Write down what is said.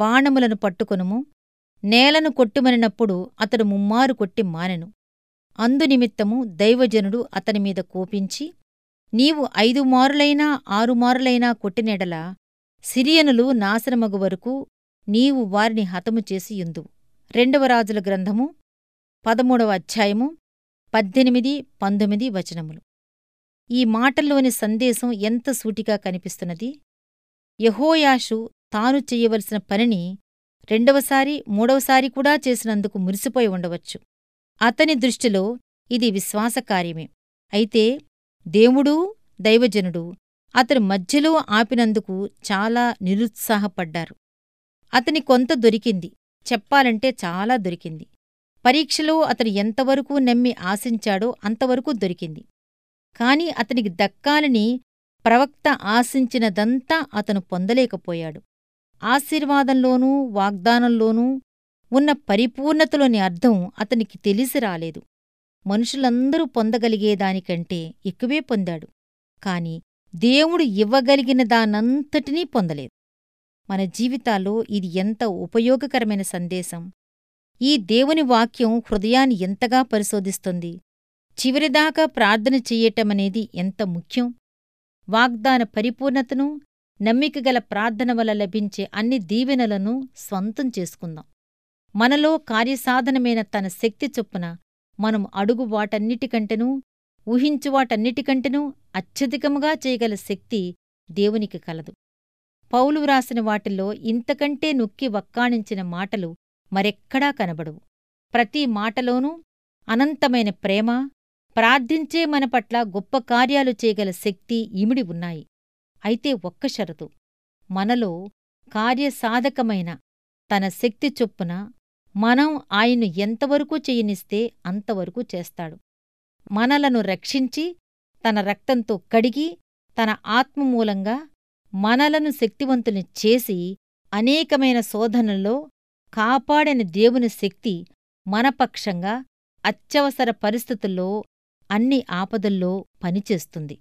బాణములను పట్టుకొనుము నేలను కొట్టుమనినప్పుడు అతడు ముమ్మారు కొట్టి మానెను. అందునిమిత్తము దైవజనుడు అతనిమీద కోపించి నీవు ఐదు మారులైనా ఆరు సిరియనులు నాశనమగు వరకు నీవు వారిని హతము చేసి యుందు రెండవ రాజుల గ్రంథము పదమూడవ అధ్యాయము పద్దెనిమిది పంతొమ్మిది వచనములు. ఈ మాటల్లోని సందేశం ఎంత సూటిగా కనిపిస్తున్నది? యహోయాషు తాను చెయ్యవలసిన పనిని రెండవసారి మూడవసారి కూడా చేసినందుకు మురిసిపోయి ఉండవచ్చు. అతని దృష్టిలో ఇది విశ్వాసకార్యమే. అయితే దేవుడూ దైవజనుడు అతని మధ్యలో ఆపినందుకు చాలా నిరుత్సాహపడ్డారు. అతని కొంత దొరికింది. చెప్పాలంటే చాలా దొరికింది. పరీక్షలో అతను ఎంతవరకు నమ్మి ఆశించాడో అంతవరకు దొరికింది. కాని అతనికి దక్కాలని ప్రవక్త ఆశించినదంతా అతను పొందలేకపోయాడు. ఆశీర్వాదంలోనూ వాగ్దానంలోనూ ఉన్న పరిపూర్ణతలోని అర్థం అతనికి తెలిసి రాలేదు. మనుషులందరూ పొందగలిగేదానికంటే ఎక్కువే పొందాడు. కాని దేవుడు ఇవ్వగలిగిన దానంతటినీ పొందలేదు. మన జీవితాల్లో ఇది ఎంత ఉపయోగకరమైన సందేశం! ఈ దేవుని వాక్యం హృదయాన్ని ఎంతగా పరిశోధిస్తుంది! చివరిదాకా ప్రార్థన చెయ్యటమనేది ఎంత ముఖ్యం! వాగ్దాన పరిపూర్ణతను నమ్మికగల ప్రార్థన వల్ల లభించే అన్ని దీవెనలను స్వంతం చేసుకుందాం. మనలో కార్యసాధనమైన తన శక్తి చొప్పున మనం అడుగు వాటన్నిటికంటెనూ ఊహించు వాటన్నిటికంటెనూ అత్యధికముగా చేయగల శక్తి దేవునికి కలదు. పౌలు వ్రాసిన వాటిల్లో ఇంతకంటే నొక్కి వక్కాణించిన మాటలు మరెక్కడా కనబడవు. ప్రతి మాటలోనూ అనంతమైన ప్రేమ ప్రార్థించే మన పట్ల గొప్ప కార్యాలు చేయగల శక్తి ఇమిడి ఉన్నాయి. అయితే ఒక్క షరతు. మనలో కార్యసాధకమైన తన శక్తి చొప్పున మనం ఆయన్ను ఎంతవరకు చేయనిస్తే అంతవరకు చేస్తాడు. మనలను రక్షించి తన రక్తంతో కడిగి తన ఆత్మమూలంగా మనలను శక్తివంతుని చేసి అనేకమైన శోధనల్లో కాపాడని దేవుని శక్తి మనపక్షంగా అత్యవసర పరిస్థితుల్లో అన్ని ఆపదల్లో పనిచేస్తుంది.